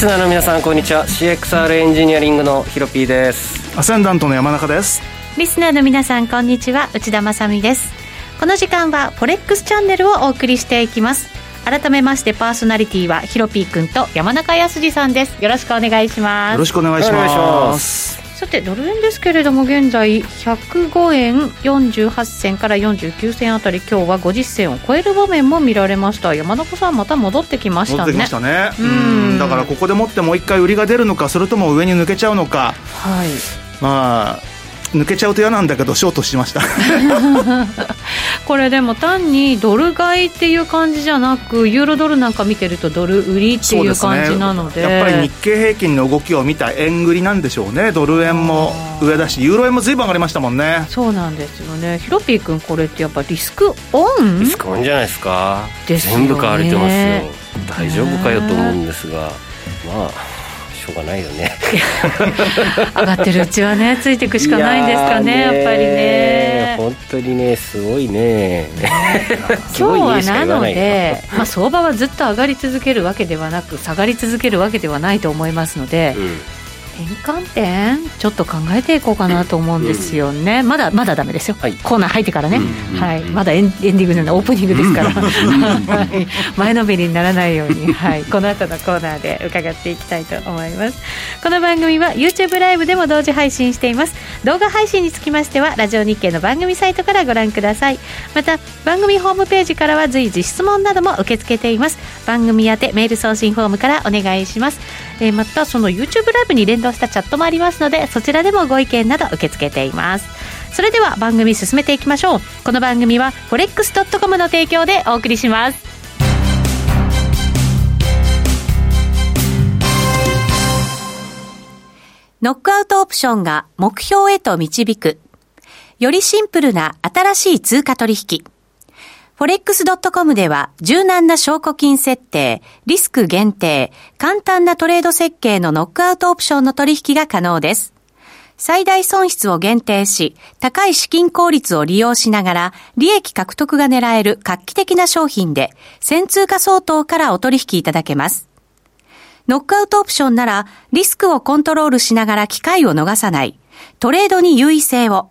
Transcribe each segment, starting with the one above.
リスナーの皆さんこんにちは。CXR エンジニアリングのヒロピーです。アセンダントの山中です。リスナーの皆さんこんにちは。内田まさです。この時間はフォレックスチャンネルをお送りしていきます。改めましてパーソナリティはヒロピー君と山中康さんです。よろしくお願いします。よろしくお願いしますさてドル円ですけれども現在105円48銭から49銭あたり今日は50銭を超える場面も見られました。山中さんまた戻ってきましたね。戻ってきましたねうん。だからここでもってもう一回売りが出るのかそれとも上に抜けちゃうのか。はい。まあ抜けちゃうと嫌なんだけどショートしました。これでも単にドル買いっていう感じじゃなくユーロドルなんか見てるとドル売りっていう感じなので、ね、やっぱり日経平均の動きを見た円売りなんでしょうね。ドル円も上だしユーロ円もずいぶん上がりましたもんね。そうなんですよね。ヒロピー君これってやっぱリスクオン？リスクオンじゃないですか。全部買われてますよ。大丈夫かよと思うんですが。まあょうがないよね。上がってるうちはねついていくしかないんですかねやっぱりね。本当にねすごいね。今日はなので、まあ、相場はずっと上がり続けるわけではなく下がり続けるわけではないと思いますので、うん転換点ちょっっと考えていこうかなと思うんですよね、うん、まだまだだめですよ、はい、コーナー入ってからね、うん、はい、まだエンディングじゃないオープニングですから、はい、前のめりにならないように、はい、この後のコーナーで伺っていきたいと思います。この番組は YouTube ライブでも同時配信しています。動画配信につきましてはラジオ日経の番組サイトからご覧ください。また番組ホームページからは随時質問なども受け付けています。番組宛てメール送信フォームからお願いします、えー、またその YouTube ライブに連動したチャットもありますのでそちらでもご意見など受け付けていますそれでは番組進めていきましょうこの番組は forex.com の提供でお送りしますノックアウトオプションが目標へと導く。よりシンプルな新しい通貨取引。forex.com では柔軟な証拠金設定、リスク限定、簡単なトレード設計のノックアウトオプションの取引が可能です。最大損失を限定し、高い資金効率を利用しながら、利益獲得が狙える画期的な商品で、先通貨相当からお取引いただけます。ノックアウトオプションなら、リスクをコントロールしながら機会を逃さない、トレードに優位性を、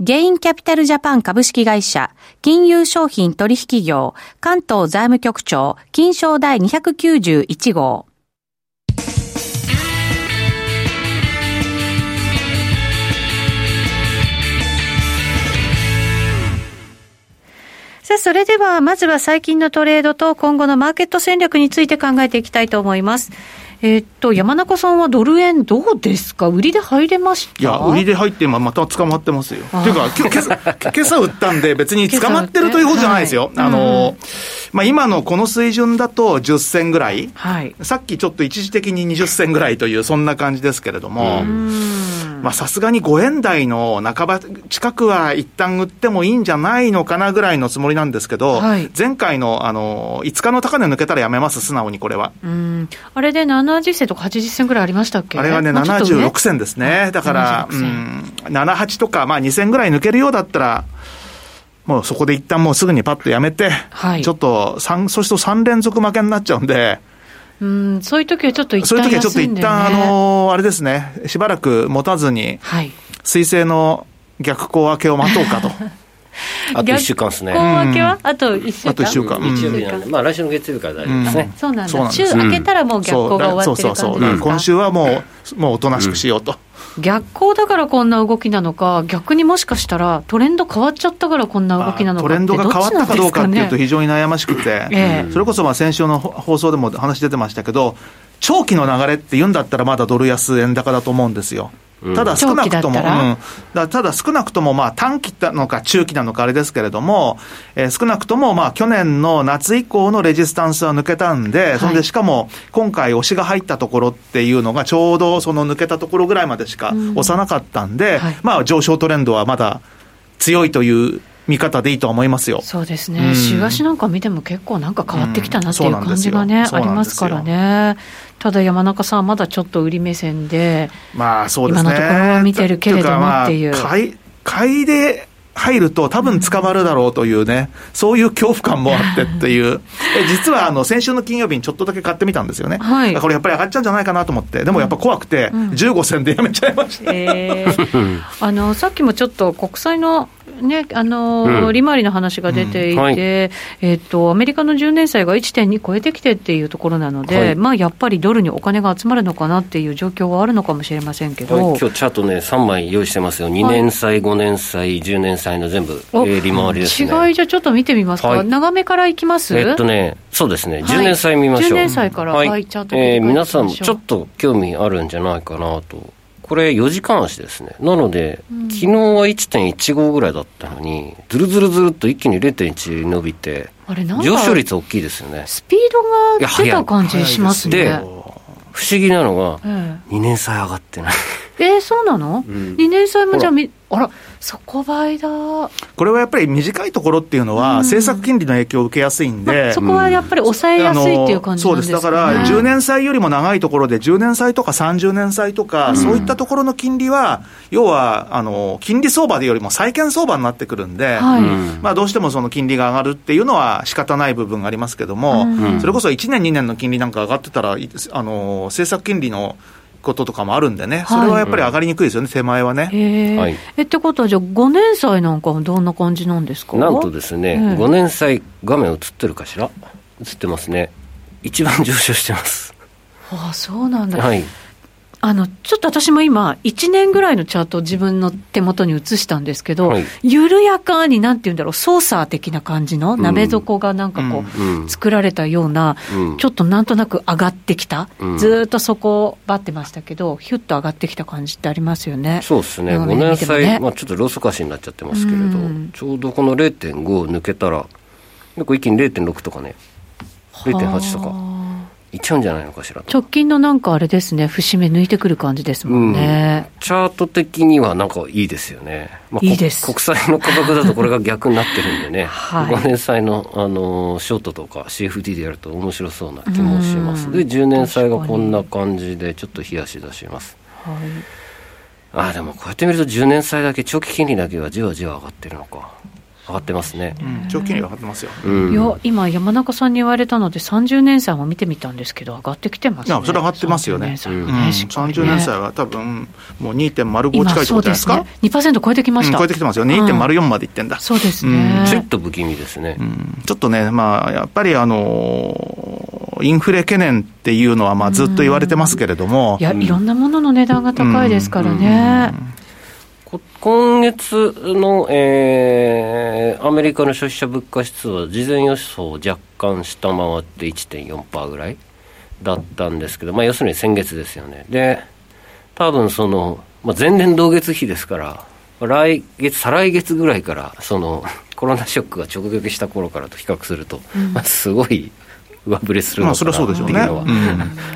ゲインキャピタルジャパン株式会社、金融商品取引業、関東財務局長、金賞第291号。さあ、それでは、まずは最近のトレードと今後のマーケット戦略について考えていきたいと思います。えー、っと、山中さんはドル円どうですか？売りで入れました？いや、売りで入って、また捕まってますよ。というか、今朝、今朝売ったんで、別に捕まってるということじゃないですよ。はい、あの、うん、まあ、今のこの水準だと10銭ぐらい、はい、さっきちょっと一時的に20銭ぐらいという、そんな感じですけれども、まあ、さすがに5円台の半ば近くは一旦売ってもいいんじゃないのかなぐらいのつもりなんですけど、はい、前回のあの5日の高値抜けたらやめます、素直にこれは。うん。あれで70銭とか80銭ぐらいありましたっけ？あれはね、76銭ですね。だから、うん、78とか、まあ2銭ぐらい抜けるようだったら、もうそこで一旦もうすぐにパッとやめて、はい、ちょっと3、そして3連続負けになっちゃうんで、うん、そういう時はちょっと一旦、ね、そういう時はちょっと一旦あのー、あれですね、しばらく持たずに、はい、水星の逆行明けを待とうかと。あと1週間ですね。逆行明けは？あと1週間？あと1週間。日曜日なんで、まあ来週の月曜日から大丈夫ですね。そうなんだ。週明けたらもう逆行が終わってる感じですか、そうそうそう。今週はもう、もうおとなしくしようと。逆行だからこんな動きなのか、逆にもしかしたらトレンド変わっちゃったからこんな動きなのかトレンドが変わったかどうかっていうと、非常に悩ましくて、ええ、それこそまあ先週の放送でも話出てましたけど、長期の流れって言うんだったら、まだドル安円高だと思うんですよ。ただ少なくとも、うん、だただ少なくともまあ短期なのか中期なのかあれですけれども、えー、少なくともまあ去年の夏以降のレジスタンスは抜けたんで、はい、そんでしかも今回押しが入ったところっていうのがちょうどその抜けたところぐらいまでしか押さなかったんで、うんはい、まあ上昇トレンドはまだ強いという見方でいいと思いますよ。そうですね、週足なんか見ても結構なんか変わってきたなっていう感じがね、ありますからね。ただ山中さん、まだちょっと売り目線で、まあそうですね、今のところは見てるけれどもっていう。買い買いで入ると多分捕まるだろうというね、そういう恐怖感もあってっていう。実はあの、先週の金曜日にちょっとだけ買ってみたんですよね。はい。これやっぱり上がっちゃうんじゃないかなと思って、でもやっぱ怖くて、15銭でやめちゃいました。えー、あの、さっきもちょっと国債のね、あの、うん、利回りの話が出ていて、うん。はい、えっ、と、アメリカの10年債が1.2超えてきてっていうところなので、はい、まあ、やっぱりドルにお金が集まるのかなっていう状況はあるのかもしれませんけど、はい、今日チャートね、3枚用意してますよ、2年債、5年債、10年債の全部、えー、利回りですね。違いじゃちょっと見てみますか、長めからいきます？えっとね、そうですね、10年債見ましょう。10年債から、はい、チャートえー、皆さん、ちょっと興味あるんじゃないかなと。これ4時間足ですね。なので、うん、昨日は1.15ぐらいだったのに、ずるずるずるっと一気に0.1伸びて、上昇率大きいですよね。スピードが出た感じしますね。で、不思議なのが、2年債上がってない。えー、そうなの、うん、?2 年債もじゃあみ、あら、底倍だ。これはやっぱり短いところっていうのは、政策金利の影響を受けやすいんで、まあ、そこはやっぱり抑えやすいっていう感じね、そうです、だから10年債よりも長いところで、10年債とか30年債とか、うん、そういったところの金利は、要はあの金利相場でよりも債券相場になってくるんで、はい、まあ、どうしてもその金利が上がるっていうのは仕方ない部分がありますけども、うん、それこそ1年、2年の金利なんか上がってたら、あの政策金利のこととかもあるんでね、それはやっぱり上がりにくいですよね、手前はね。はい、えってことは、じゃあ、5年債なんかはどんな感じなんですか？なんとですね、5年債、画面映ってるかしら、映ってますね、一番上昇してます。ああ、そうなんだ。はいあのちょっと私も今、1年ぐらいのチャートを自分の手元に移したんですけど、はい、緩やかに、なんていうんだろう、操作的な感じの鍋底がなんかこう、うん、作られたような、うん、ちょっとなんとなく上がってきた、うん、ずっとそこをばってましたけど、ひゅっと上がってきた感じってありますよね。そうですね、5年債、ね、まあ、ちょっとローソク足になっちゃってますけれど、ちょうどこの0.5を抜けたら、一気に0.6とかね、0.8とか。いっちゃうんじゃないのかしら。直近のなんかあれですね、節目抜いてくる感じですもんね、うん、チャート的にはなんかいいですよね、まあ、いいです。国債の価格だとこれが逆になってるんでね、はい、5年債の、あのショートとか CFD でやると面白そうな気もします、で10年債がこんな感じで、ちょっと冷やし出します。はい。あでもこうやって見ると10年債だけ長期金利だけはじわじわ上がってるのか上がってますね、うん、長期金利上がってますよ、うん、いや今山中さんに言われたので30年債も見てみたんですけど上がってきてますね。それ上がってますよね。30年,、うん、30年債は多分もう2.05近いところじゃないですか。です、ね、2%超えてきました、超えてきてますよ。2.04までいってんだ、そうですね、ちょっと不気味ですね、ちょっとねまあやっぱりあのインフレ懸念っていうのはまあずっと言われてますけれども、いやいろんなものの値段が高いですからね、今月の、えー、アメリカの消費者物価指数は事前予想を若干下回って1.4%ぐらいだったんですけど、まあ、要するに先月ですよね。で、多分その、まあ、前年同月比ですから、来月、再来月ぐらいから、その、コロナショックが直撃した頃からと比較すると、うん、まあ、すごい上振れするのかなっていうのは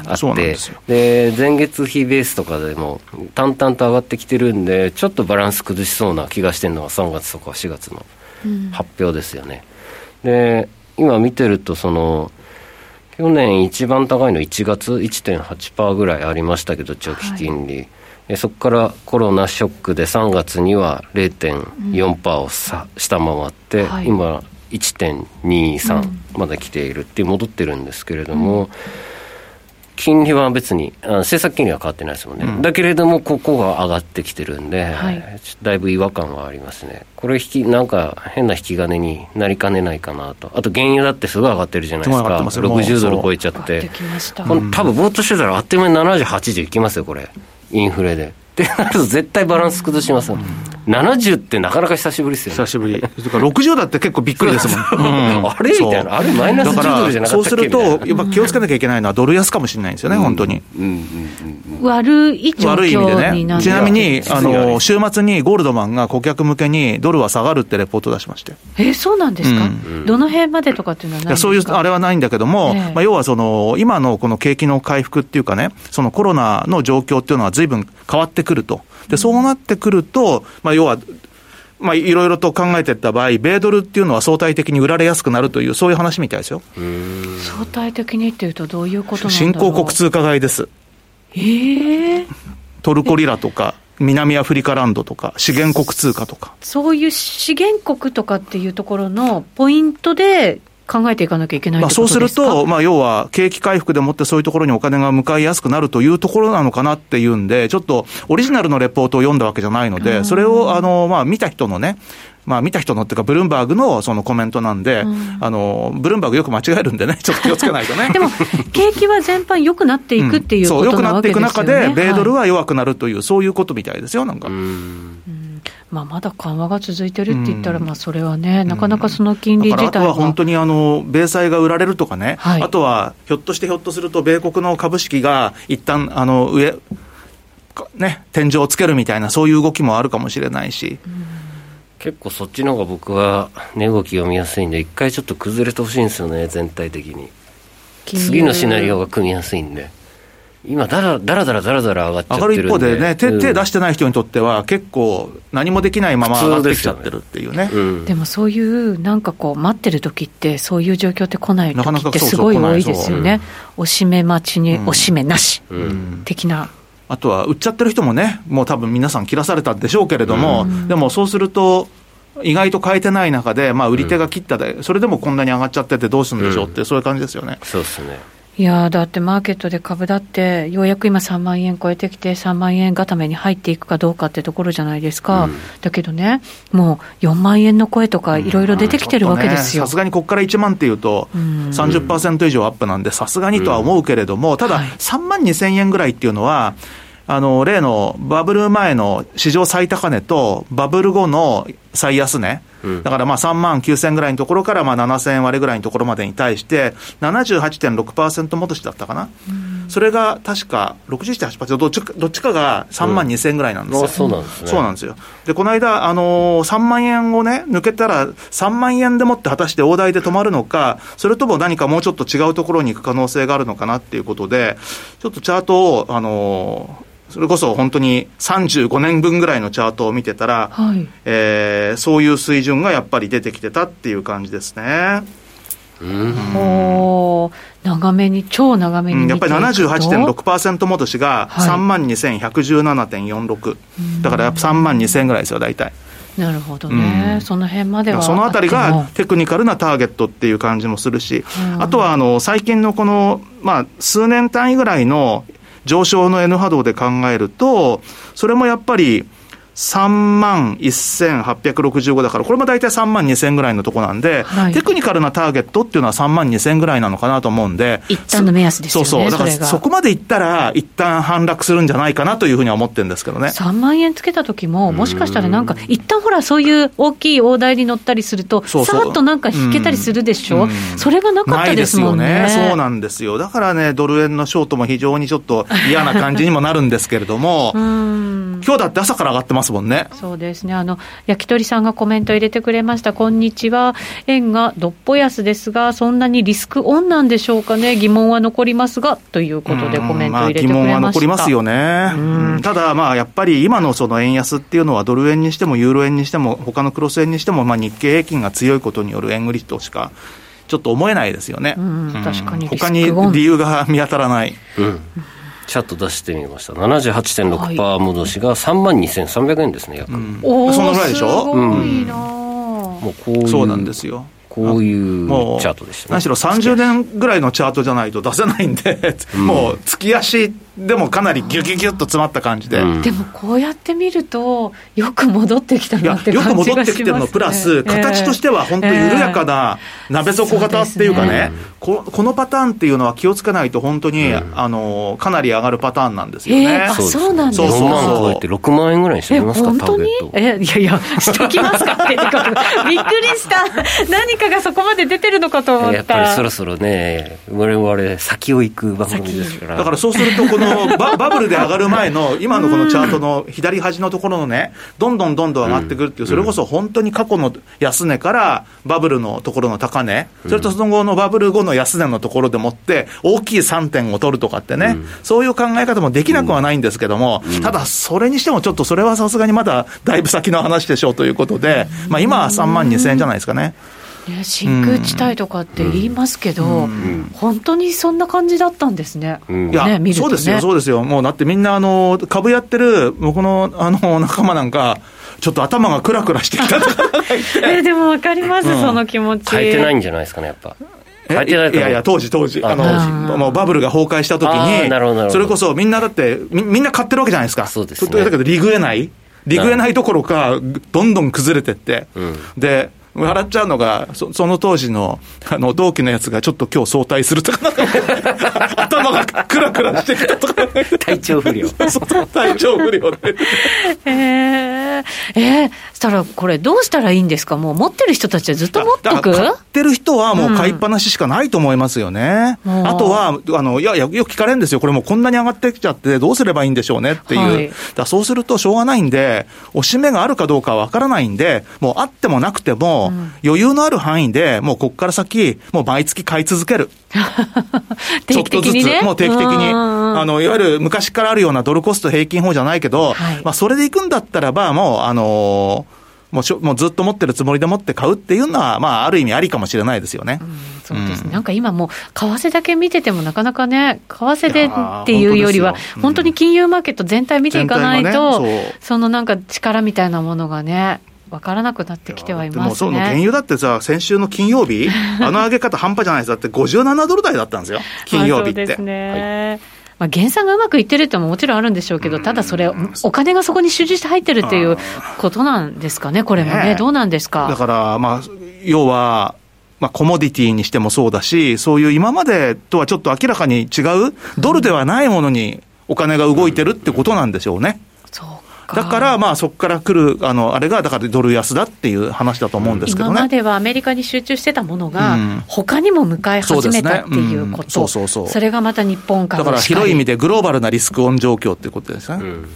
あって、で前月比ベースとかでも淡々と上がってきてるんで、ちょっとバランス崩しそうな気がしてるのが3月とか4月の発表ですよね。で今見てるとその去年一番高いの1月1.8%ぐらいありましたけど長期金利、はい、そこからコロナショックで3月には0.4%をさ、下回って、はい、今1.23まで来ているって戻ってるんですけれども、金利は別にあ政策金利は変わってないですもんね、うん、だけれどもここが上がってきてるんで、はい、だいぶ違和感はありますね。これ引きなんか変な引き金になりかねないかなと。あと原油だってすごい上がってるじゃないですか。60ドル超えちゃって。この多分ぼーっとしてたらあっという間に78でいきますよこれ。インフレでってなると絶対バランス崩します、うん、70ってなかなか久しぶりですよ、ね、久しぶり。だから60だって結構びっくりですもん、うん、あれ?みたいな。あれマイナス10ドルじゃなかったそうするとやっぱ気をつけなきゃいけないのはドル安かもしれないんですよね、うん、本当に、うんうんうん、悪い状況にな悪い意味でね。ちなみにあの週末にゴールドマンが顧客向けにドルは下がるってレポート出しまして。えそうなんですか、どの辺までとかっていうのはないそういうあれはないんだけども、えー、まあ、要はその今のこの景気の回復っていうかねそのコロナの状況っていうのはずいぶん変わってくるとで、そうなってくると、まあ、要は、まあ、いろいろと考えていった場合、米ドルっていうのは相対的に売られやすくなるという、そういう話みたいですよ。相対的にっていうと、どういうことなん新興国通貨買いです。えー、トルコリラとか、南アフリカランドとか、資源国通貨とか。そういう資源国とかっていうところのポイントで、考えていかなきゃいけないまあそうすると、まあ、要は景気回復でもってそういうところにお金が向かいやすくなるというところなのかなっていうんで、ちょっとオリジナルのレポートを読んだわけじゃないので、それをあの、まあ、見た人のね、まあ、見た人のっていうか、ブルームバーグのそのコメントなんで、うん、あの、ブルームバーグよく間違えるんでね、ちょっと気をつけないとね。でも、景気は全般良くなっていくっていうことなわけですよね、そう、良くなっていく中で、米ドルは弱くなるという、はい、そういうことみたいですよ、なんか。まあ、まだ緩和が続いてるって言ったら、まあ、それはね、なかなかその金利自体は。あとは本当にあの米債が売られるとかね、はい、あとはひょっとしてひょっとすると、米国の株式が一旦あの上、ね、天井をつけるみたいな、そういう動きもあるかもしれないし。結構そっちの方が僕は値動き読みやすいんで、一回ちょっと崩れてほしいんですよね、全体的に。次のシナリオが組みやすいんで。今だら、だらだらだらだら上がっちゃってる上がる一方でね、手、うん、手出してない人にとっては、結構、何もできないまま上がってきちゃってるっていうね。でね。うん、でもそういう、なんかこう、待ってる時って、そういう状況って来ない時ってすごい多いですよね。おしめ待ちに、おしめなし、的な。あとは、売っちゃってる人もね、もう多分皆さん切らされたんでしょうけれども、でもそうすると、意外と変えてない中で、まあ、売り手が切ったで、それでもこんなに上がっちゃっててどうするんでしょうって、そういう感じですよね。そうですね。いやだってマーケットで株だって、ようやく今3万円超えてきて、3万円固めに入っていくかどうかってところじゃないですか。うん、だけどね、もう4万円の声とかいろいろ出てきてるわけですよ。さすがにここから1万っていうと、30%以上アップなんで、さすがにとは思うけれども、ただ、3万2000円ぐらいっていうのは、あの、例のバブル前の史上最高値と、バブル後の最安値、だからまあ3万9000ぐらいのところからまあ7000割れぐらいのところまでに対して、78.6%戻しだったかな、それが確か61.8%、どっちかどっちかが3万2000ぐらいなんですよ、そうなんですね。そうなんですよ。で、この間、あのー、3万円をね、抜けたら、3万円でもって果たして大台で止まるのか、それとも何かもうちょっと違うところに行く可能性があるのかなっていうことで、ちょっとチャートを、あのーそれこそ本当に35年分ぐらいのチャートを見てたら、はい、えー、そういう水準がやっぱり出てきてたっていう感じですね。うん、お長めに、超長めに、うん、やっぱり78.6%戻しが3万2117.46、はい、だからやっぱ3万2000ぐらいですよ、大体。なるほどね、うん、その辺まではそのあたりがテクニカルなターゲットっていう感じもするし、うん、あとはあの最近のこの、まあ、数年単位ぐらいの上昇の N 波動で考えると、それもやっぱり、3万1865だから、これも大体3万2000ぐらいのとこなんで、はい、テクニカルなターゲットっていうのは3万2000ぐらいなのかなと思うんで、一旦の目安ですよね。そうそう。だからそこまでいったら、一旦反落するんじゃないかなというふうには思ってるんですけどね。3万円つけた時も、もしかしたらなんか、一旦ほら、そういう大きい大台に乗ったりすると、さーっとなんか引けたりするでしょ、うそれがなかったですもんね。ねそうなんですよ。だからね、ドル円のショートも非常にちょっと嫌な感じにもなるんですけれども、今日だって朝から上がってますもんね。そうですね。あの、焼き鳥さんがコメント入れてくれました。こんにちは。円がどっぽ安ですが、そんなにリスクオンなんでしょうかね。疑問は残りますが、ということでコメント入れてくれました。まあ、疑問は残りますよね。ただ、まあ、やっぱり今のその円安っていうのは、ドル円にしてもユーロ円にしても、他のクロス円にしても、まあ、日経平均が強いことによる円売りとしか、ちょっと思えないですよね。うん、確かに。他に理由が見当たらない。うんチャット出してみました。78.6%戻しが3万2300円ですね、約。うん、おそのぐらいでしょ？うん。もうこういう。そうなんですよ。こういうチャートでした、ね、何しろ30年ぐらいのチャートじゃないと出せないんで、もう月足でもかなりギュギュギュッと詰まった感じで、うん、でもこうやって見るとよく戻ってきたなって感じがします、ね、よく戻ってきてるのプラス、形としては本当緩やかな鍋底型っていうかね、えー、ここのパターンっていうのは気をつけないと本当に、うん、あのかなり上がるパターンなんですよね、えー、そうなんですか？そうそうそうえて6万円ぐらいにしてみますか本当に？えいやいやしときますか？ってびっくりした。何かがそこまで出てるのかと思った。やっぱりそろそろね我々先を行く番組ですから。だからそうするとこのババブルで上がる前の今のこのチャートの左端のところのねどんどんどんどん上がってくるっていう、それこそ本当に過去の安値からバブルのところの高値、それとその後のバブル後の安値のところでもって大きい3点を取るとかってね、そういう考え方もできなくはないんですけども、ただそれにしてもちょっとそれはさすがにまだだいぶ先の話でしょうということで、まあ今は3万2000円じゃないですかね。ね、真空地帯とかって言いますけど、うん、本当にそんな感じだったんですね、うん、いや、ね、そうですよ、そうですよ、もうだってみんなあの、株やってる僕のあの仲間なんか、ちょっと頭がクラクラしてきたとか。えでも分かります、うん、その気持ち。変えてないんじゃないですかね、やっぱ。いやいや、当時、当時、あのもうバブルが崩壊したときに、それこそみんなだってみ、みんな買ってるわけじゃないですか、そうです、ね、だけど、リグえない、リグえないどころか、どんどん崩れてって、うん、で、笑っちゃうのが、そその当時のあの同期のやつがちょっと今日早退するとか、頭がクラクラしてきたとか、体調不良。体調不良で。えー、えー、したらこれどうしたらいいんですか？もう持ってる人たちはずっと持っとく？買ってる人はもう買いっぱなししかないと思いますよね。うん、あとは、あの、いやいや、よく聞かれるんですよ。これもうこんなに上がってきちゃってどうすればいいんでしょうねっていう。はい、だそうするとしょうがないんで、押し目があるかどうかわからないんで、もうあってもなくても、余裕のある範囲で、もうここから先、もう毎月買い続ける。定期的に、ね、もう定期的に。あの、いわゆる昔からあるようなドルコスト平均法じゃないけど、はい、まあそれで行くんだったらば、もう、あのーもうしょもうずっと持ってるつもりで持って買うっていうのは、まあ、ある意味ありかもしれないですよね。うん、そうですね、うん、なんか今もう、為替だけ見ててもなかなかね、為替でっていうよりは、本当に金融マーケット全体見ていかないと、ね、そのなんか力みたいなものがね、分からなくなってきてはいますね。でもその原油だってさ、先週の金曜日、あの上げ方半端じゃないです。だって57ドル台だったんですよ、金曜日って。まあ、減産がうまくいってるってももちろんあるんでしょうけど、ただそれ、お金がそこに集中して入ってるっていうことなんですかね、これもね、どうなんですか？だから、まあ、要は、まあ、コモディティにしてもそうだし、そういう今までとはちょっと明らかに違う、ドルではないものにお金が動いてるってことなんでしょうね。だから、まあ、そこから来る、あの、あれが、だからドル安だっていう話だと思うんですけどね。今まではアメリカに集中してたものが、他にも向かい始めたっていうこと。そうそうそう。それがまた日本からだから広い意味でグローバルなリスクオン状況っていうことですね。うん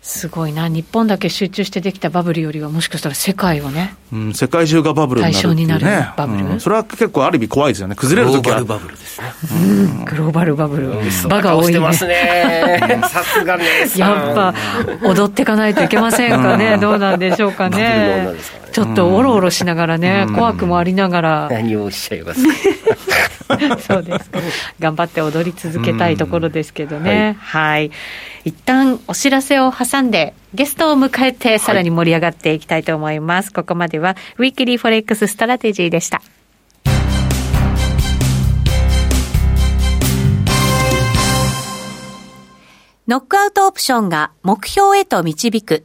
すごいな、日本だけ集中してできたバブルよりは、もしかしたら世界をね、うん、世界中がバブルになる、ね、対象になるバブル、うん、それは結構ある意味怖いですよね、崩れるときは。グローバルバブルですね。うん、グローバルバブル、場が多いね。さすがね。やっぱ、踊っていかないといけませんかね、どうなんでしょうかね。ちょっとおろおろしながらね、怖くもありながら。何をおっしゃいますか？そうですか。頑張って踊り続けたいところですけどね。はい。一旦お知らせを挟んで、ゲストを迎えて、さらに盛り上がっていきたいと思います。はい、ここまでは、ウィークリーフォレックスストラテジーでした。ノックアウトオプションが目標へと導く。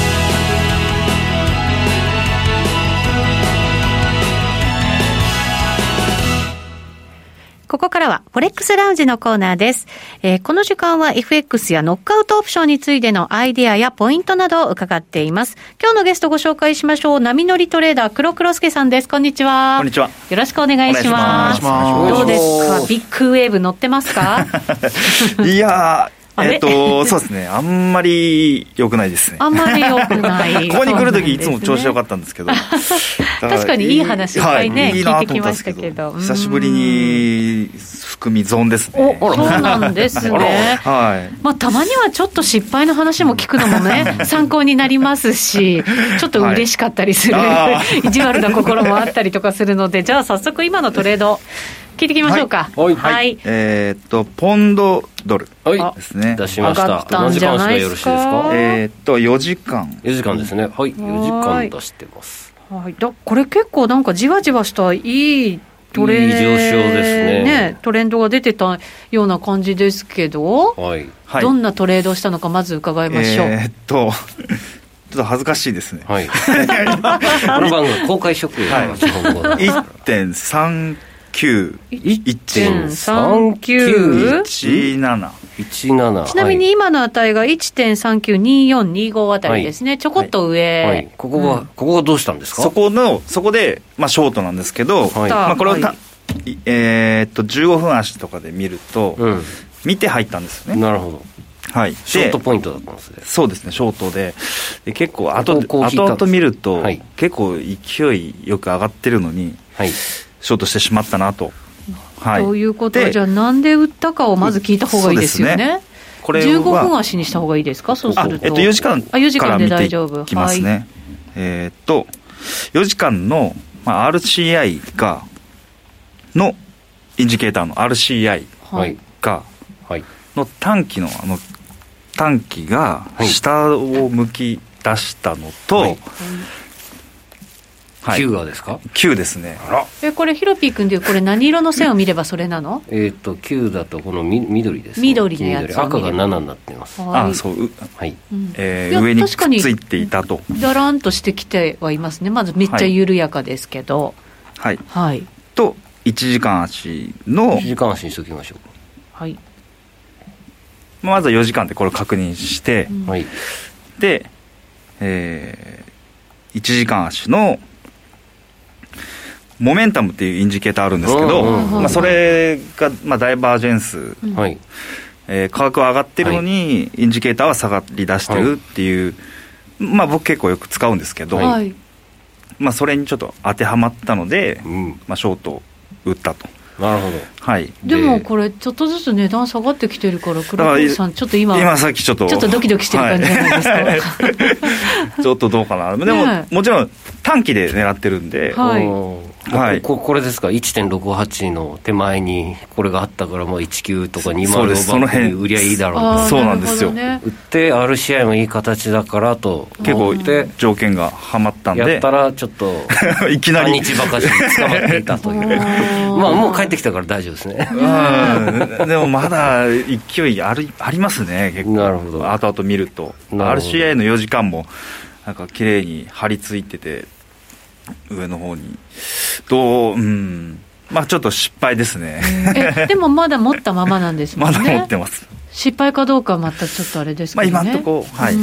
ここからは、フォレックスラウンジのコーナーです。えー、この時間は FX やノックアウトオプションについてのアイデアやポイントなどを伺っています。今日のゲストご紹介しましょう。波乗りトレーダー、黒黒助さんです。こんにちは。こんにちは。よろしくお願いします。ますどうですか？ビッグウェーブ乗ってますか？いやえっ、と、そうですね。あんまり良くないですね。あんまり良くない。ここに来るときいつも調子良かったんですけど。確かにいい話いっぱいね、聞いてきましたけど。久しぶりに含み損ですね。そうなんですね。はい。まあ、たまにはちょっと失敗の話も聞くのもね、参考になりますし、ちょっと嬉しかったりする、意地悪な心もあったりとかするので、じゃあ早速今のトレード、聞いていきましょうか。はい。はい、えっと、ポンドドルですね。出しました。同じ関数でよろしいですか？えっと、4時間。4時間ですね。はい。4時間出してます。はい。だこれ結構なんかじわじわしたいいトレンド、上昇ですねねトレンドが出てたような感じですけど、はい、どんなトレードをしたのかまず伺いましょう。えー、っと ちょっと恥ずかしいですね。はい。この番組公開食はい、1.3 1.3917ちなみに今の値が1.392425あたりですね、はい、ちょこっと上、はい、ここが、うん、ここがどうしたんですか？そこのそこで、まあ、ショートなんですけど、はい、まあ、これをた、えー、っと15分足とかで見ると、うん、見て入ったんですよね。なるほど。はい、ショートポイントだったんですね。そうですねショートで。で結構後後々見ると、はい、結構勢いよく上がってるのに、はい、ショートしてしまったなと。はい、ということは、じゃあ、なんで売ったかをまず聞いた方がいいですよね。これ15分足にした方がいいですか、そうすると。えっと、4時間あ4時間で大丈夫。きますね。はい、えー、っと、4時間の、まあ、RCI が、のインジケーターの RCI が、はい、の短期のあの短期が下を向き出したのと、はいはい、9がですか ?9 ですね。え、これ、ヒロピー君でこれ何色の線を見ればそれなの？えっと、9だとこのみ緑です、ね、緑のやつ赤が7になってます。はい、あ、そう。はい。うん、えー、上にくっついていたと。だらんとしてきてはいますね。まずめっちゃ緩やかですけど。はい。はい。と、1時間足の。1時間足にしときましょうはい。まずは4時間でこれ確認して、うん、はい。で、えー、1時間足のモメンタムっていうインジケーターあるんですけど、まあ、それが、まあ、ダイバージェンス、はいえー、価格は上がってるのに、インジケーターは下がり出してるっていう、まあ、僕結構よく使うんですけど、はい、まあ、それにちょっと当てはまったので、まあ、ショートを打ったと。なるほど。はい。でもこれ、ちょっとずつ値段下がってきてるから、黒川さん、ちょっと今、今さっきちょっと、ちょっとドキドキしてる感じじゃないですか。はい、ちょっとどうかな。でも、ね、もちろん短期で狙ってるんで、はい。はい、ここれですか、1.68の手前にこれがあったから、もう19とか2万のバッグに売りゃいいだろうそうなんですよ、ね、売って RCI もいい形だからと結構条件がはまったんで。やったらちょっと いきなり。日ばかしに捕まっていたという。まあもう帰ってきたから大丈夫ですね。うんでもまだ 勢いあるありますね結構。なるほど。後々見ると。RCI の4時間もなんか綺麗に張り付いてて上の方に。どううん。まあちょっと失敗ですね。え でもまだ持ったままなんですもんね。まだ持ってます。失敗かどうかはまたちょっとあれですけどね、まあ、今んとこはい。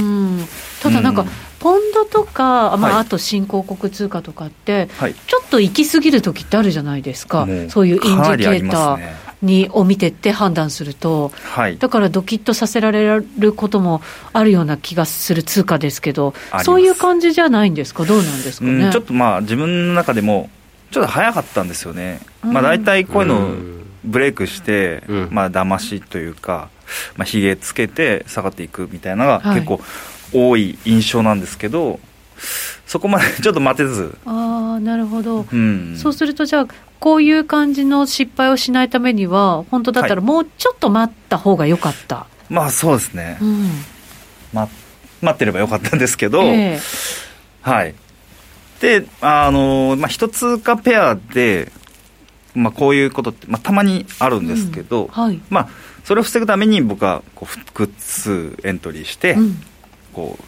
ただなんか、ポンドとか、まあ、あと新興国通貨とかって、はい、ちょっと行き過ぎる時ってあるじゃないですか、そういうインジケーターにを見てって判断すると、はい、だからドキッとさせられることもあるような気がする通貨ですけど、そういう感じじゃないんですか、どうなんですかね？ちょっとまあ、自分の中でも、ちょっと早かったんですよね、まあ、大体こういうのブレイクして、うん、まあ騙しというか、まあ、ひげつけて下がっていくみたいなのが結構多い印象なんですけど、そこまでちょっと待てずああなるほど、うん、そうするとじゃあこういう感じの失敗をしないためには本当だったらもうちょっと待った方が良かった、はい、まあそうですね、うん、ま、待ってればよかったんですけど、えー、はい。であの、まあ、一通貨ペアで、まあ、こういうことって、まあ、たまにあるんですけど、うん。はい、まあ、それを防ぐために僕はこう複数エントリーして、うん、こ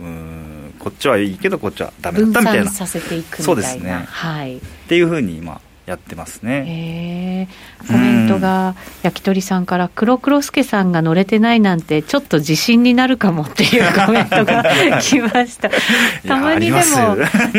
ううんこっちはいいけどこっちはダメだったみたいな。させていくそうですね、はい、っていうふうに今やってますね。コメントが焼き鳥さんから黒黒助さんが乗れてないなんてちょっと自信になるかもっていうコメントが来ました。たまにでも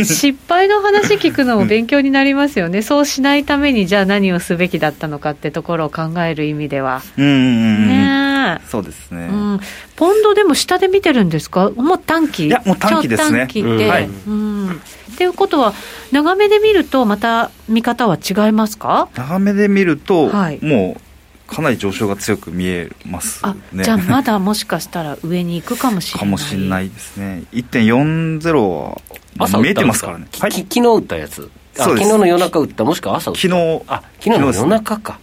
失敗の話聞くのも勉強になりますよね。そうしないためにじゃあ何をすべきだったのかってところを考える意味では。うんねそうですね、うん、ポンドでも下で見てるんですか？もう短期？いやもう短期ですね。短期で、うん、はい、うんっていうことは、長めで見ると、また見方は違いますか？長めで見ると、はい、もうかなり上昇が強く見えますね。じゃあ、まだもしかしたら上に行くかもしれない。かもしれないですね。1.40は朝見えてますからね。はい、昨日打ったやつ。昨日の夜中打った、もしくは朝打った。昨日。あ、昨日の夜中か。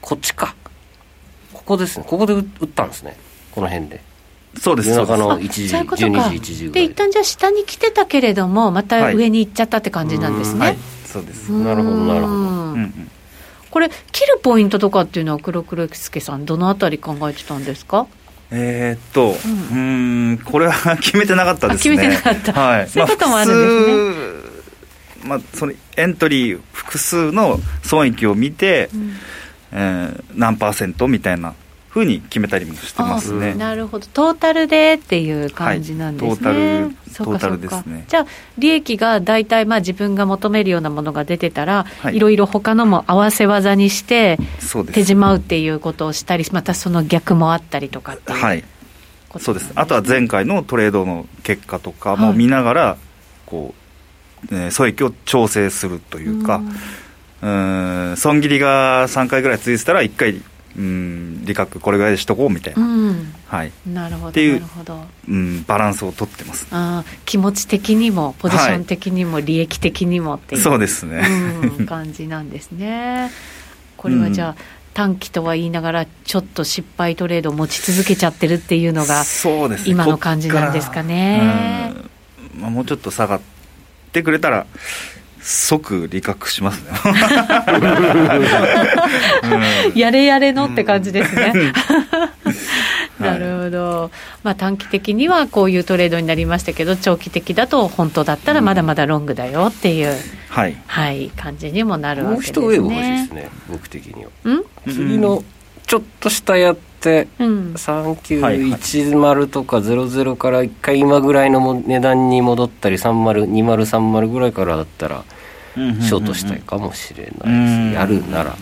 こっちか。ここですね。ここで打ったんですね。この辺で。そうです夜中の1時、12時、1時で、一旦じゃあ、下に来てたけれども、また上に行っちゃったって感じなんですね。はい、そうですなるほど、なるほど。うんうんこれ、切るポイントとかっていうのは、黒黒助さん、どのあたり考えてたんですか？えー、っと、うん、ん、これは決めてなかったですね。決めてなかった。はい。そういうこともあるんですね。まあ、そのエントリー複数の損益を見て、うん、えー、何パーセントみたいなふうに決めたりもしてますね。なるほど、トータルでっていう感じなんですね。はい、トータル、ですね。じゃあ、利益が大体まあ自分が求めるようなものが出てたら、はい、いろいろ他のも合わせ技にして、手じまうっていうことをしたり、またその逆もあったりとかっていう。はい。そうです。あとは前回のトレードの結果とかも見ながら、はい、こう、えー、損益を調整するというか、うん、損切りが3回ぐらい続いてたら、1回うん利確これぐらいでしとこうみたいな、うん、はい、なるほどっていう、うん、バランスを取ってます。あ気持ち的にもポジション的にも、利益的にもっていうそうですね、うん、感じなんですね。これはじゃあ、短期とは言いながらちょっと失敗トレードを持ち続けちゃってるっていうのがそうです、ね、今の感じなんですかね。まあ、もうちょっと下がってくれたら即理覚しますね。やれやれのって感じですね、なるほど、まあ、短期的にはこういうトレードになりましたけど長期的だと本当だったらまだまだロングだよっていう、はい、はい、感じにもなるわけですね。もう一ウェーブ欲しいですね僕的には。次のちょっとしたやって、うん、3910とか00から1回今ぐらいの値段に戻ったり302030ぐらいからだったらショートしたいかもしれないです、やるなら、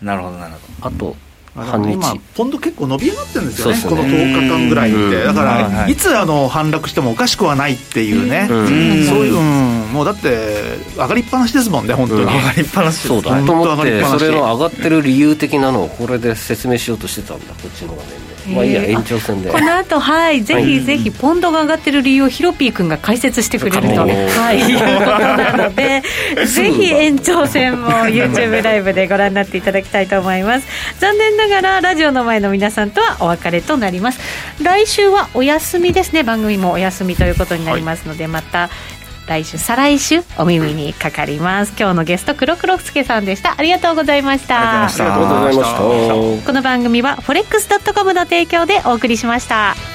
なるほどなるほど。あと半日。今ポンド結構伸び上がってるんですよね、ね、この10日間ぐらいって、だから、いつあの反落してもおかしくはないっていうね、そういう、うん、もうだって、上がりっぱなしですもんね、本当に。上がりっぱなし。そうだ。と思って、それの上がってる理由的なのを、これで説明しようとしてたんだ、こっちの画面で。まあいいや延長戦で。この後はいぜひぜひポンドが上がってる理由をヒロピー君が解説してくれると、はい、いうことなので ぜひ延長戦も YouTube ライブでご覧になっていただきたいと思います。残念ながらラジオの前の皆さんとはお別れとなります。来週はお休みですね。番組もお休みということになりますので、はい、また来週再来週お耳にかかります。今日のゲスト黒黒助さんでした。ありがとうございました。ありがとうございました。この番組は forex.com の提供でお送りしました